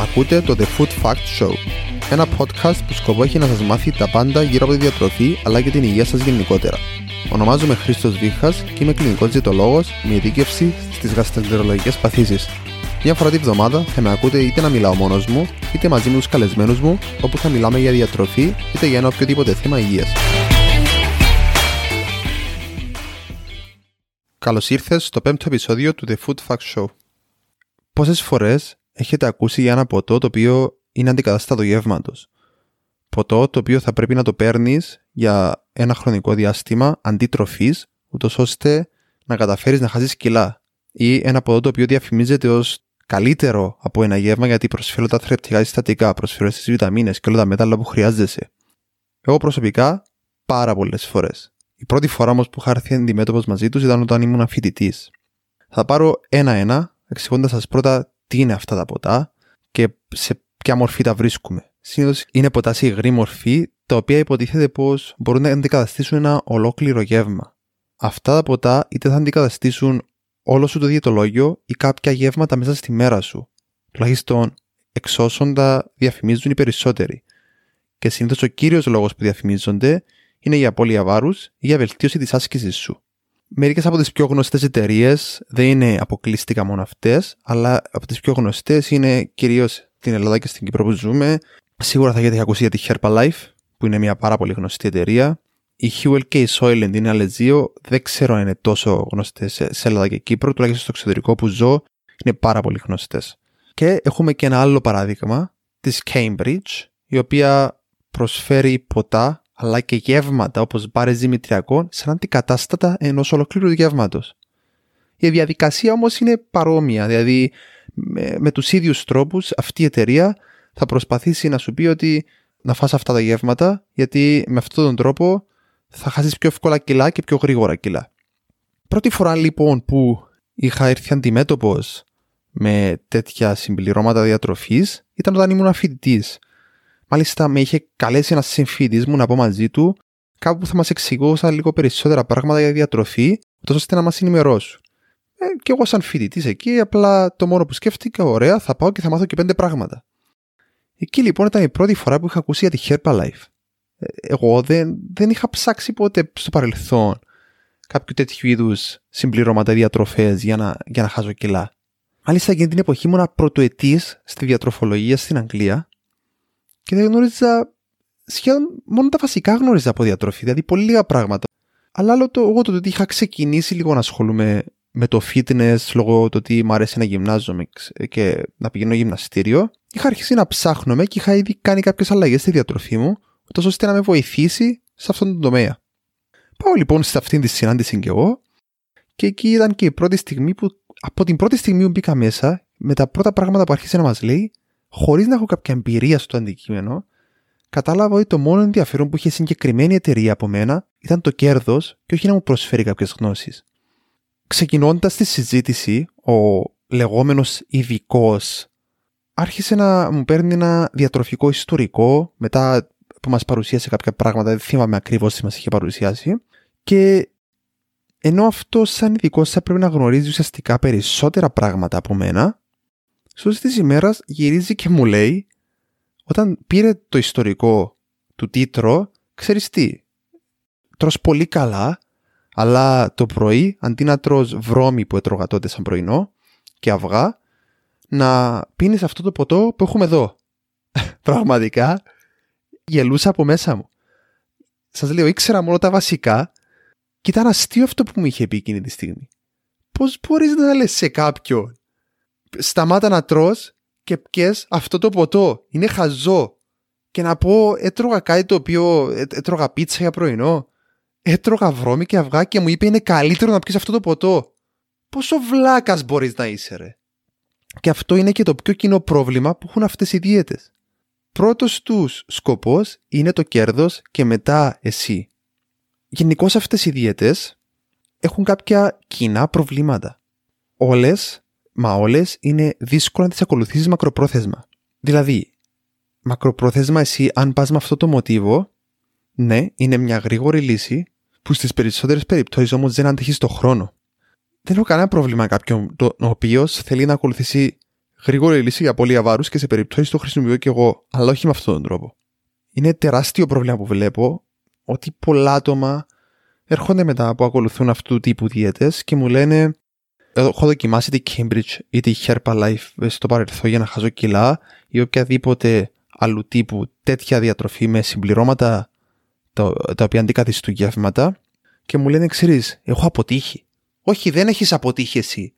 Ακούτε το The Food Fact Show, ένα podcast που σκοπό έχει να σας μάθει τα πάντα γύρω από τη διατροφή αλλά και την υγεία σας γενικότερα. Ονομάζομαι Χρήστος Βίχας και είμαι κλινικός διαιτολόγος με ειδίκευση στις γαστρεντερολογικές παθήσεις. Μια φορά τη βδομάδα θα με ακούτε είτε να μιλάω μόνος μου, είτε μαζί με τους καλεσμένους μου, όπου θα μιλάμε για διατροφή είτε για ένα οποιοδήποτε θέμα υγείας. Καλώς ήρθες στο πέμπτο επεισόδιο του The Food Fact Show. Πόσες φορές έχετε ακούσει για ένα ποτό το οποίο είναι αντικατάστατο γεύματος; Ποτό το οποίο θα πρέπει να το παίρνεις για ένα χρονικό διάστημα αντί τροφή, ούτως ώστε να καταφέρεις να χάσεις κιλά. Ή ένα ποτό το οποίο διαφημίζεται ως καλύτερο από ένα γεύμα γιατί προσφέρει τα θρεπτικά συστατικά, προσφέρει τι βιταμίνες και όλα τα μέταλλα που χρειάζεσαι. Εγώ προσωπικά πάρα πολλές φορές. Η πρώτη φορά όμως που είχα έρθει αντιμέτωπος μαζί τους ήταν όταν ήμουν φοιτητής. Θα πάρω ένα-ένα, εξηγώντας σας πρώτα τι είναι αυτά τα ποτά και σε ποια μορφή τα βρίσκουμε. Συνήθως είναι ποτά σε υγρή μορφή, τα οποία υποτίθεται πως μπορούν να αντικαταστήσουν ένα ολόκληρο γεύμα. Αυτά τα ποτά είτε θα αντικαταστήσουν όλο σου το διαιτολόγιο ή κάποια γεύματα μέσα στη μέρα σου. Τουλάχιστον εξ όσων τα διαφημίζουν οι περισσότεροι. Και συνήθως ο κύριος λόγος που διαφημίζονται είναι για απώλεια βάρους ή για βελτίωση της άσκησης σου. Μερικές από τις πιο γνωστές εταιρείες δεν είναι αποκλειστικά μόνο αυτές, αλλά από τις πιο γνωστές είναι κυρίως στην Ελλάδα και στην Κύπρο που ζούμε. Σίγουρα θα έχετε ακούσει για τη Herbalife, που είναι μια πάρα πολύ γνωστή εταιρεία. Η Hewell και η Soylent είναι άλλες δύο. Δεν ξέρω αν είναι τόσο γνωστές σε Ελλάδα και Κύπρο, τουλάχιστον στο εξωτερικό που ζω, είναι πάρα πολύ γνωστές. Και έχουμε και ένα άλλο παράδειγμα της Cambridge, η οποία προσφέρει ποτά αλλά και γεύματα όπως μπάρες δημητριακών σαν αντικατάστατα ενός ολοκλήρου γεύματος. Η διαδικασία όμως είναι παρόμοια, δηλαδή με, με τους ίδιους τρόπους αυτή η εταιρεία θα προσπαθήσει να σου πει ότι να φας αυτά τα γεύματα γιατί με αυτόν τον τρόπο θα χάσεις πιο εύκολα κιλά και πιο γρήγορα κιλά. Πρώτη φορά λοιπόν που είχα έρθει αντιμέτωπος με τέτοια συμπληρώματα διατροφής ήταν όταν ήμουν φοιτητής. Μάλιστα με είχε καλέσει ένας συμφίτη μου να πω μαζί του κάπου που θα μας εξηγούσα λίγο περισσότερα πράγματα για διατροφή, ώστε να μας ενημερώσουν. Ε, και εγώ, σαν φοιτητής εκεί, απλά το μόνο που σκέφτηκα, ωραία, θα πάω και θα μάθω και πέντε πράγματα. Εκεί λοιπόν ήταν η πρώτη φορά που είχα ακούσει για τη Herbalife. Ε, εγώ δεν, δεν είχα ψάξει ποτέ στο παρελθόν κάποιο τέτοιου είδους συμπληρώματα διατροφές για να, για να χάσω κιλά. Μάλιστα, εκείνη την εποχή ήμουν πρωτοετής στη διατροφολογία στην Αγγλία και δεν γνώριζα σχεδόν μόνο τα βασικά γνώριζα από διατροφή, δηλαδή πολύ λίγα πράγματα. Αλλά άλλο το, εγώ το ότι είχα ξεκινήσει λίγο να ασχολούμαι με το fitness λόγω του ότι μου αρέσει να γυμνάζομαι και να πηγαίνω γυμναστήριο, είχα αρχίσει να ψάχνομαι και είχα ήδη κάνει κάποιες αλλαγές στη διατροφή μου, τόσο ώστε να με βοηθήσει σε αυτόν τον τομέα. Πάω λοιπόν σε αυτήν τη συνάντηση και εγώ, και εκεί ήταν και η πρώτη στιγμή που, από την πρώτη στιγμή που μπήκα μέσα, με τα πρώτα πράγματα που άρχισε να μας λέει, χωρίς να έχω κάποια εμπειρία στο αντικείμενο, κατάλαβα ότι το μόνο ενδιαφέρον που είχε συγκεκριμένη εταιρεία από μένα ήταν το κέρδος και όχι να μου προσφέρει κάποιες γνώσεις. Ξεκινώντας τη συζήτηση, ο λεγόμενος ειδικός άρχισε να μου παίρνει ένα διατροφικό ιστορικό μετά που μας παρουσίασε κάποια πράγματα, δεν θυμάμαι ακριβώς τι μας είχε παρουσιάσει και ενώ αυτό σαν ειδικός θα πρέπει να γνωρίζει ουσιαστικά περισσότερα πράγματα από μένα στο της ημέρας γυρίζει και μου λέει, όταν πήρε το ιστορικό του τίτρο, ξέρεις τι, τρως πολύ καλά, αλλά το πρωί, αντί να τρως βρώμη που έτρωγα τότε σαν πρωινό και αυγά, να πίνεις αυτό το ποτό που έχουμε εδώ. Πραγματικά, γελούσα από μέσα μου. Σας λέω, ήξερα μόνο τα βασικά και ήταν αστείο αυτό που μου είχε πει εκείνη τη στιγμή. Πώς μπορείς να λες σε κάποιον σταμάτα να τρως και πιες αυτό το ποτό. Είναι χαζό. Και να πω, έτρωγα κάτι το οποίο, έτρωγα πίτσα για πρωινό. Έτρωγα βρώμη και αυγά και μου είπε είναι καλύτερο να πιεις αυτό το ποτό. Πόσο βλάκας μπορείς να είσαι ρε. Και αυτό είναι και το πιο κοινό πρόβλημα που έχουν αυτές οι δίαιτες. Πρώτος τους σκοπός είναι το κέρδος και μετά εσύ. Γενικώς αυτές οι δίαιτες έχουν κάποια κοινά προβλήματα. Όλες μα όλες είναι δύσκολο να τις ακολουθήσεις μακροπρόθεσμα. Δηλαδή, μακροπρόθεσμα εσύ, αν πας με αυτό το μοτίβο, ναι, είναι μια γρήγορη λύση που στις περισσότερες περιπτώσεις όμως δεν αντέχεις το χρόνο. δεν έχω κανένα πρόβλημα κάποιον το, ο οποίος θέλει να ακολουθήσει γρήγορη λύση για πολύ βάρους και σε περιπτώσεις το χρησιμοποιώ και εγώ, αλλά όχι με αυτόν τον τρόπο. Είναι τεράστιο πρόβλημα που βλέπω ότι πολλά άτομα έρχονται μετά που ακολουθούν αυτού του τύπου δίαιτε και μου λένε έχω δοκιμάσει τη Cambridge ή τη Herbalife στο παρελθόν για να χάσω κιλά ή οποιαδήποτε άλλου τύπου τέτοια διατροφή με συμπληρώματα τα, τα οποία αντικαθιστούν γεύματα και μου λένε ξέρεις, έχω αποτύχει. Όχι δεν έχεις αποτύχει εσύ.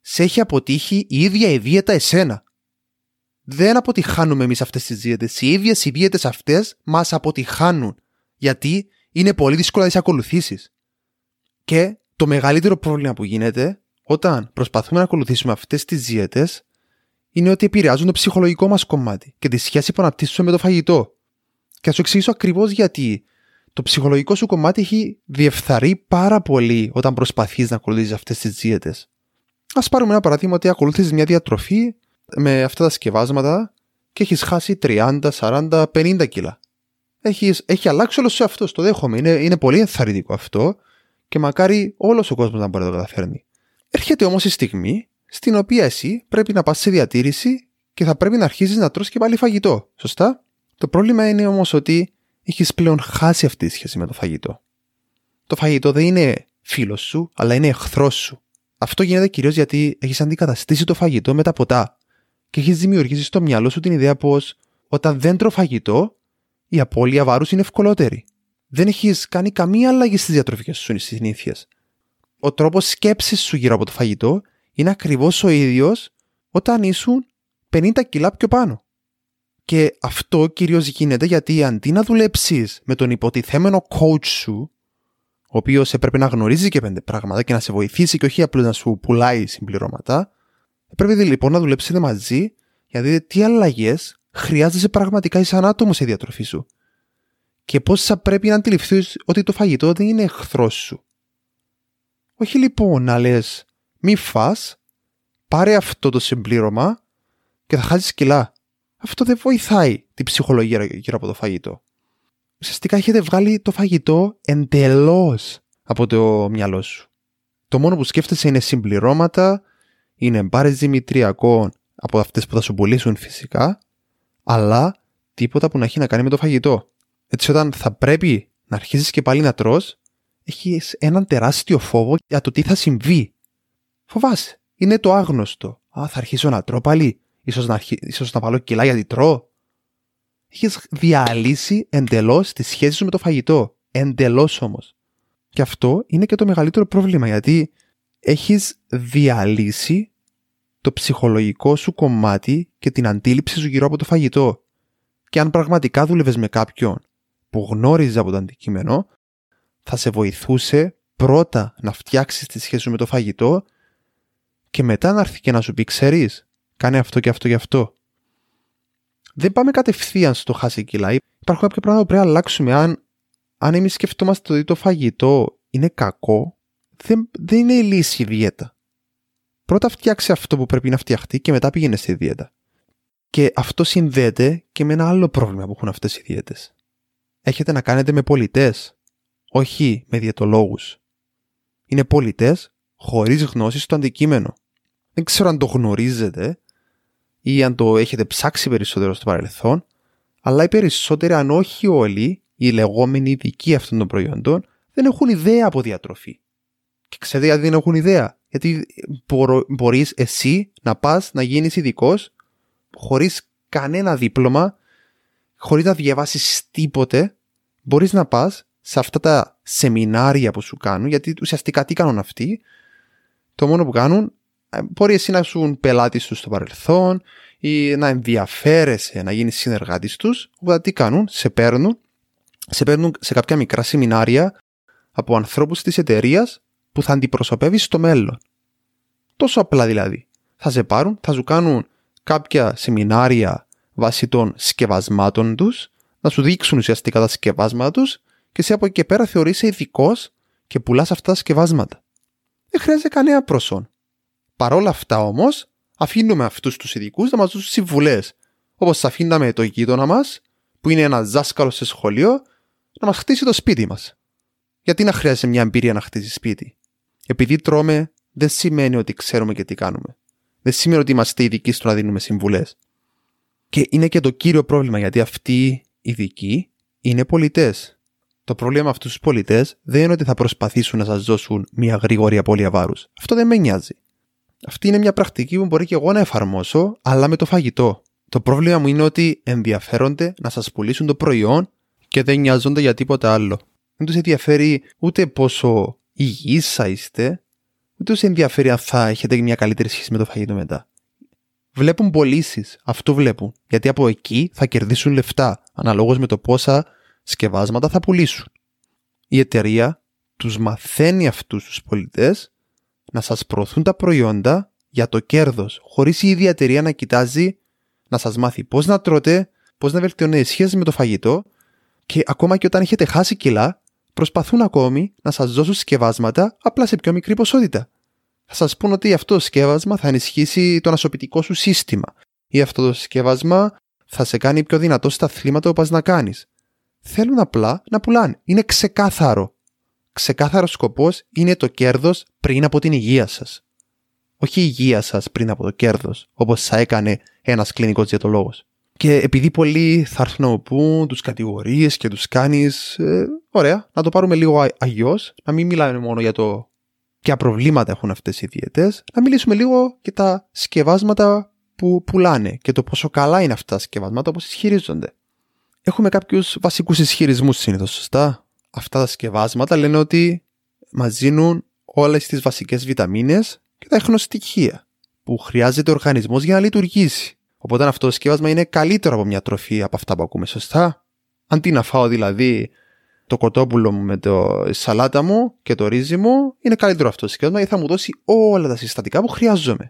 Σε έχει αποτύχει η ίδια η δίαιτα εσένα. Δεν αποτυχάνουμε εμείς αυτές τις δίαιτες. Οι ίδιες οι δίαιτες αυτές μας αποτυχάνουν. Γιατί είναι πολύ δύσκολο να τις ακολουθήσεις. Και το μεγαλύτερο πρόβλημα που γίνεται όταν προσπαθούμε να ακολουθήσουμε αυτές τις δίαιτες είναι ότι επηρεάζουν το ψυχολογικό μας κομμάτι και τη σχέση που αναπτύσσουμε με το φαγητό. Και θα σου εξηγήσω ακριβώς γιατί το ψυχολογικό σου κομμάτι έχει διεφθαρεί πάρα πολύ όταν προσπαθείς να ακολουθήσεις αυτές τις δίαιτες. Ας πάρουμε ένα παράδειγμα ότι ακολουθείς μια διατροφή με αυτά τα σκευάσματα και έχεις χάσει 30, 40, 50 κιλά. Έχεις, έχει αλλάξει όλος σε αυτός, το δέχομαι. Είναι, είναι πολύ ενθαρρυντικό αυτό και μακάρι όλος ο κόσμος να μπορεί να το καταφέρνει. Έρχεται όμως η στιγμή στην οποία εσύ πρέπει να πας σε διατήρηση και θα πρέπει να αρχίσει να τρως και πάλι φαγητό. Σωστά; Το πρόβλημα είναι όμως ότι έχεις πλέον χάσει αυτή τη σχέση με το φαγητό. Το φαγητό δεν είναι φίλος σου, αλλά είναι εχθρός σου. Αυτό γίνεται κυρίως γιατί έχεις αντικαταστήσει το φαγητό με τα ποτά και έχεις δημιουργήσει στο μυαλό σου την ιδέα πως όταν δεν τρώω φαγητό, η απώλεια βάρους είναι ευκολότερη. Δεν έχεις κάνει καμία αλλαγή στις διατροφικές σου συνήθειες. Ο τρόπος σκέψης σου γύρω από το φαγητό είναι ακριβώς ο ίδιος όταν ήσουν 50 κιλά πιο πάνω. Και αυτό κυρίως γίνεται γιατί αντί να δουλέψεις με τον υποτιθέμενο coach σου, ο οποίος έπρεπε να γνωρίζει και πέντε πράγματα και να σε βοηθήσει και όχι απλώς να σου πουλάει συμπληρώματα, έπρεπε λοιπόν να δουλέψετε μαζί για να δείτε τι αλλαγές χρειάζεσαι πραγματικά σαν άτομο σε διατροφή σου. Και πώς θα πρέπει να αντιληφθείς ότι το φαγητό δεν είναι εχθρός σου. Όχι λοιπόν να λες, μη φά, πάρε αυτό το συμπλήρωμα και θα χάσεις κιλά. Αυτό δεν βοηθάει την ψυχολογία γύρω από το φαγητό. Ουσιαστικά έχετε βγάλει το φαγητό εντελώς από το μυαλό σου. Το μόνο που σκέφτεσαι είναι συμπληρώματα, είναι μπάρες δημητριακών από αυτές που θα σου πουλήσουν φυσικά αλλά τίποτα που να έχει να κάνει με το φαγητό. Έτσι όταν θα πρέπει να αρχίσεις και πάλι να τρως, έχεις έναν τεράστιο φόβο για το τι θα συμβεί. Φοβάσαι. Είναι το άγνωστο. Α, θα αρχίσω να τρώω πάλι. Ίσως να, αρχί... ίσως να βάλω κιλά γιατί τρώω. Έχεις διαλύσει εντελώς τη σχέση σου με το φαγητό. Εντελώς όμως. Και αυτό είναι και το μεγαλύτερο πρόβλημα γιατί έχεις διαλύσει το ψυχολογικό σου κομμάτι και την αντίληψη σου γύρω από το φαγητό. Και αν πραγματικά δούλευες με κάποιον που γνώριζε από το αντικείμενο, θα σε βοηθούσε πρώτα να φτιάξεις τη σχέση σου με το φαγητό και μετά να έρθει και να σου πει: Ξέρεις, κάνε αυτό και αυτό και αυτό. Δεν πάμε κατευθείαν στο χάσει κιλά. Υπάρχουν κάποια πράγματα που πρέπει να αλλάξουμε. Αν, αν εμείς σκεφτόμαστε ότι το φαγητό είναι κακό, δεν, δεν είναι η λύση η δίαιτα πρώτα φτιάξει αυτό που πρέπει να φτιαχτεί και μετά πήγαινε στη δίαιτα. Και αυτό συνδέεται και με ένα άλλο πρόβλημα που έχουν αυτές οι δίαιτες. Έχετε να κάνετε με πολιτές, όχι με διαιτολόγους. Είναι πολιτές χωρίς γνώση στο αντικείμενο. Δεν ξέρω αν το γνωρίζετε ή αν το έχετε ψάξει περισσότερο στο παρελθόν, αλλά οι περισσότεροι, αν όχι όλοι, οι λεγόμενοι ειδικοί αυτών των προϊόντων, δεν έχουν ιδέα από διατροφή. Και ξέρετε γιατί δεν έχουν ιδέα; Γιατί μπορείς εσύ να πας να γίνεις ειδικός χωρίς κανένα δίπλωμα, χωρίς να διαβάσεις τίποτε, μπορείς να πας σε αυτά τα σεμινάρια που σου κάνουν, γιατί ουσιαστικά τι κάνουν αυτοί, το μόνο που κάνουν, ε, μπορεί εσύ να σου πελάτης τους στο παρελθόν ή να ενδιαφέρεσαι να γίνεις συνεργάτης τους, οπότε τι κάνουν, σε παίρνουν, σε παίρνουν σε κάποια μικρά σεμινάρια από ανθρώπους της εταιρείας που θα αντιπροσωπεύεις στο μέλλον. Τόσο απλά δηλαδή. Θα σε πάρουν, θα σου κάνουν κάποια σεμινάρια βάσει των σκευασμάτων τους, να σου δείξουν ουσιαστικά τα σκευάσματα τους και εσύ από εκεί και πέρα θεωρείσαι ειδικός και πουλάς αυτά τα σκευάσματα. Δεν χρειάζεται κανένα προσόν. Παρ' όλα αυτά όμως, αφήνουμε αυτούς τους ειδικούς να μας δώσουν συμβουλές. Όπως αφήναμε το γείτονα μας, που είναι ένας δάσκαλος σε σχολείο, να μας χτίσει το σπίτι μας. Γιατί να χρειάζεται μια εμπειρία να χτίσει σπίτι; Επειδή τρώμε δεν σημαίνει ότι ξέρουμε και τι κάνουμε. Δεν σημαίνει ότι είμαστε ειδικοί στο να δίνουμε συμβουλές. Και είναι και το κύριο πρόβλημα γιατί αυτοί οι ειδικοί είναι πολιτές. Το πρόβλημα με αυτούς τους πολιτές δεν είναι ότι θα προσπαθήσουν να σας δώσουν μια γρήγορη απώλεια βάρους. Αυτό δεν με νοιάζει. Αυτή είναι μια πρακτική που μπορεί και εγώ να εφαρμόσω, αλλά με το φαγητό. Το πρόβλημα μου είναι ότι ενδιαφέρονται να σας πουλήσουν το προϊόν και δεν νοιάζονται για τίποτα άλλο. Δεν τους ενδιαφέρει ούτε πόσο υγιείς θα είστε, ούτε τους ενδιαφέρει αν θα έχετε μια καλύτερη σχέση με το φαγητό μετά. Βλέπουν πωλήσεις. Αυτό βλέπουν. Γιατί από εκεί θα κερδίσουν λεφτά, αναλόγως με το πόσα σκευάσματα θα πουλήσουν. Η εταιρεία τους μαθαίνει αυτούς τους πολιτές να σας προωθούν τα προϊόντα για το κέρδος, χωρίς η ίδια εταιρεία να κοιτάζει να σας μάθει πώς να τρώτε, πώς να βελτιώνετε σχέση με το φαγητό και ακόμα και όταν έχετε χάσει κιλά, προσπαθούν ακόμη να σας δώσουν συσκευάσματα απλά σε πιο μικρή ποσότητα. Θα σας πούν ότι αυτό το σκεύασμα θα ενισχύσει το ανασωπητικό σου σύστημα ή αυτό το συσκεύασμα θα σε κάνει πιο δυνατό στα αθλήματα που πας να κάνεις. Θέλουν απλά να πουλάνε. Είναι ξεκάθαρο. Ξεκάθαρος σκοπός είναι το κέρδος πριν από την υγεία σας. Όχι η υγεία σας πριν από το κέρδος, όπως θα έκανε ένας κλινικός διατολόγο. Και επειδή πολλοί θα έρθουν να μου πούν τους κατηγορίε και τους κάνεις, ε, ωραία, να το πάρουμε λίγο αγιώς, να μην μιλάμε μόνο για το ποια προβλήματα έχουν αυτές οι διαιτές, να μιλήσουμε λίγο για τα σκευάσματα που πουλάνε και το πόσο καλά είναι αυτά τα σκευάσματα όπως ισχυρίζονται. Έχουμε κάποιους βασικούς ισχυρισμούς συνήθως, σωστά; Αυτά τα σκευάσματα λένε ότι μα δίνουν όλες τις βασικές βιταμίνες και τα στοιχεία που χρειάζεται ο οργανισμός για να λειτουργήσει. Οπότε αυτό το σκεύασμα είναι καλύτερο από μια τροφή από αυτά που ακούμε, σωστά; Αντί να φάω δηλαδή το κοτόπουλο μου με το σαλάτα μου και το ρύζι μου, είναι καλύτερο αυτό το σκεύασμα γιατί θα μου δώσει όλα τα συστατικά που χρειάζομαι.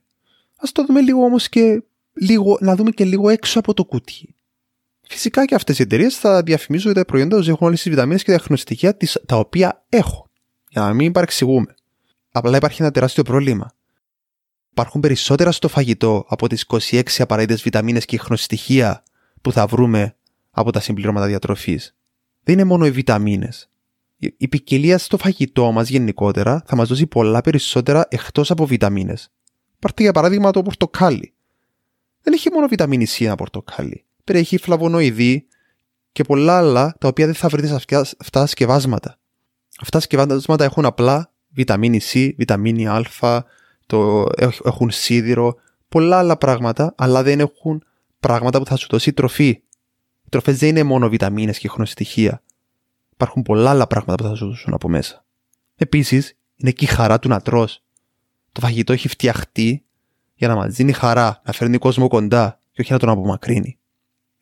Α το δούμε λίγο όμως και λίγο, να δούμε και λίγο έξω από το κουτί. Φυσικά και αυτές οι εταιρείες θα διαφημίζουν ότι τα προϊόντα τους έχουν όλες τις βιταμίνες και τα χνοστοιχεία τα οποία έχω. Για να μην παρεξηγούμε. Απλά υπάρχει ένα τεράστιο πρόβλημα υπάρχουν περισσότερα στο φαγητό από τις 26 απαραίτητες βιταμίνες και χνοστοιχεία που θα βρούμε από τα συμπληρώματα διατροφής. Δεν είναι μόνο οι βιταμίνες. Η ποικιλία στο φαγητό μας γενικότερα θα μας δώσει πολλά περισσότερα εκτός από βιταμίνες. Πάρτε για παράδειγμα το πορτοκάλι. Δεν έχει μόνο βιταμίνη C ένα πορτοκάλι. Περιέχει φλαβονοειδή και πολλά άλλα τα οποία δεν θα βρείτε σε αυτά τα σκευάσματα. Αυτά τα σκευάσματα έχουν απλά βιταμίνη C, βιταμίνη Α, το, έχουν σίδηρο, πολλά άλλα πράγματα, αλλά δεν έχουν πράγματα που θα σου δώσει τροφή. Οι τροφές δεν είναι μόνο βιταμίνες και χρονοστοιχεία. Υπάρχουν πολλά άλλα πράγματα που θα σου δώσουν από μέσα. Επίσης, είναι και η χαρά του να τρως. Το φαγητό έχει φτιαχτεί για να μας δίνει χαρά, να φέρνει κόσμο κοντά και όχι να τον απομακρύνει.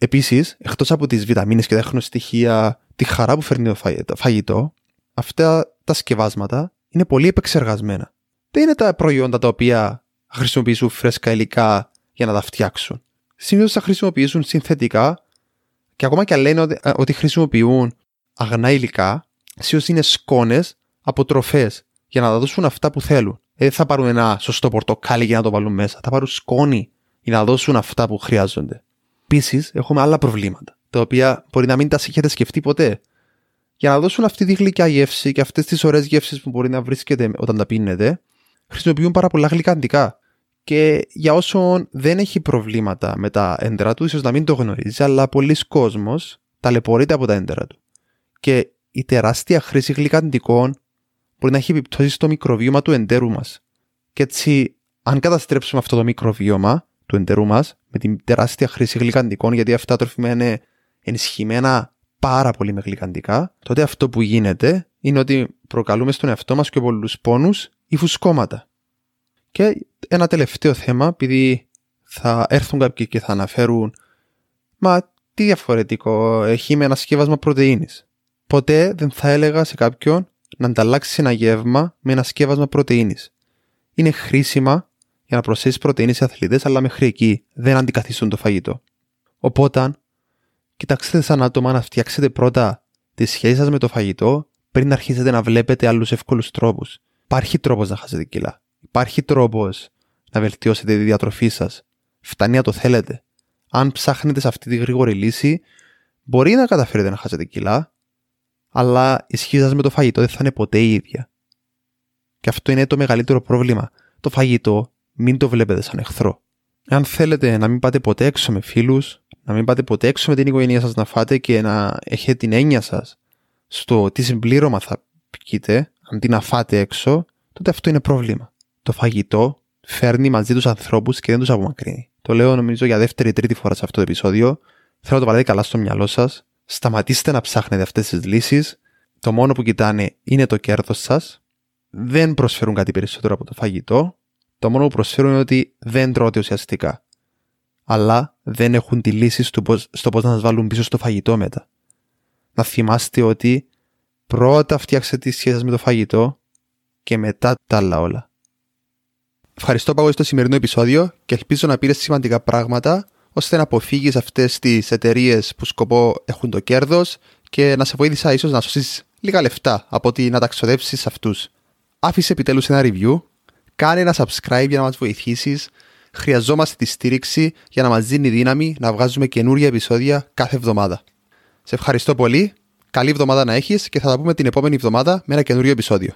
Επίσης, εκτός από τις βιταμίνες και τα χρονοστοιχεία, τη χαρά που φέρνει το φαγητό, αυτά τα σκευάσματα είναι πολύ επεξεργασμένα δεν είναι τα προϊόντα τα οποία χρησιμοποιήσουν φρέσκα υλικά για να τα φτιάξουν. Συνήθως θα χρησιμοποιήσουν συνθετικά και ακόμα και αν λένε ότι, ε, ότι χρησιμοποιούν αγνά υλικά, συνήθως είναι σκόνες από τροφές για να τα δώσουν αυτά που θέλουν. Δεν θα πάρουν ένα σωστό πορτοκάλι για να το βάλουν μέσα. Θα πάρουν σκόνη για να δώσουν αυτά που χρειάζονται. Επίσης, έχουμε άλλα προβλήματα, τα οποία μπορεί να μην τα έχετε σκεφτεί ποτέ. Για να δώσουν αυτή τη γλυκιά γεύση και αυτές τις ωραίες γεύσεις που μπορεί να βρίσκεται όταν τα πίνετε, χρησιμοποιούν πάρα πολλά γλυκαντικά. Και για όσον δεν έχει προβλήματα με τα έντερα του, ίσως να μην το γνωρίζει, αλλά πολλοί κόσμος ταλαιπωρείται από τα έντερα του. Και η τεράστια χρήση γλυκαντικών μπορεί να έχει επιπτώσεις στο μικροβίωμα του εντέρου μας. Και έτσι, αν καταστρέψουμε αυτό το μικροβίωμα του εντέρου μας με την τεράστια χρήση γλυκαντικών, γιατί αυτά τροφιμένα είναι ενισχυμένα πάρα πολύ με γλυκαντικά, τότε αυτό που γίνεται είναι ότι προκαλούμε στον εαυτό μας και πολλούς πόνους ή φουσκώματα. Και ένα τελευταίο θέμα, επειδή θα έρθουν κάποιοι και θα αναφέρουν «Μα τι διαφορετικό έχει με ένα σκεύασμα πρωτεΐνης». Ποτέ δεν θα έλεγα σε κάποιον να ανταλλάξει ένα γεύμα με ένα σκεύασμα πρωτεΐνης. Είναι χρήσιμα για να προσθέσεις πρωτεΐνη σε αθλητές, αλλά μέχρι εκεί δεν αντικαθιστούν το φαγητό. Οπότε, κοιτάξτε σαν άτομα να φτιάξετε πρώτα τη σχέση σας με το φαγητό πριν να αρχίσετε να βλέπετε άλλους εύκολους τρόπους. Υπάρχει τρόπος να χάσετε κιλά. Υπάρχει τρόπος να βελτιώσετε τη διατροφή σας. Φτάνει να το θέλετε. Αν ψάχνετε σε αυτή τη γρήγορη λύση, μπορεί να καταφέρετε να χάσετε κιλά, αλλά η σχέση σας με το φαγητό δεν θα είναι ποτέ η ίδια. Και αυτό είναι το μεγαλύτερο πρόβλημα. Το φαγητό μην το βλέπετε σαν εχθρό. Αν θέλετε να μην πάτε ποτέ έξω με φίλους, να μην πάτε ποτέ έξω με την οικογένειά σας να φάτε και να έχετε την έννοια σας στο τι συμπλήρωμα θα πιείτε, αντί να φάτε έξω, τότε αυτό είναι πρόβλημα. Το φαγητό φέρνει μαζί τους ανθρώπους και δεν τους απομακρύνει. Το λέω νομίζω για δεύτερη ή τρίτη φορά σε αυτό το επεισόδιο. Θέλω να το πάρετε καλά στο μυαλό σας. Σταματήστε να ψάχνετε αυτές τις λύσεις. Το μόνο που κοιτάνε είναι το κέρδος σας. Δεν προσφέρουν κάτι περισσότερο από το φαγητό. Το μόνο που προσφέρουν είναι ότι δεν τρώτε ουσιαστικά. Αλλά δεν έχουν τη λύση στο πώ να σας βάλουν πίσω στο φαγητό μετά. Να θυμάστε ότι πρώτα φτιάξετε τη σχέση με το φαγητό και μετά τα άλλα όλα. Ευχαριστώ πάρα στο σημερινό επεισόδιο και ελπίζω να πήρες σημαντικά πράγματα ώστε να αποφύγεις αυτές τις εταιρείες που σκοπό έχουν το κέρδος και να σε βοήθησα ίσως να σώσεις λίγα λεφτά από ότι να τα ξοδέψει σε αυτούς. Άφησε επιτέλους ένα review, κάνε ένα subscribe για να μας βοηθήσεις. Χρειαζόμαστε τη στήριξη για να μας δίνει δύναμη να βγάζουμε καινούργια επεισόδια κάθε εβδομάδα. Σε ευχαριστώ πολύ, καλή εβδομάδα να έχεις και θα τα πούμε την επόμενη εβδομάδα με ένα καινούριο επεισόδιο.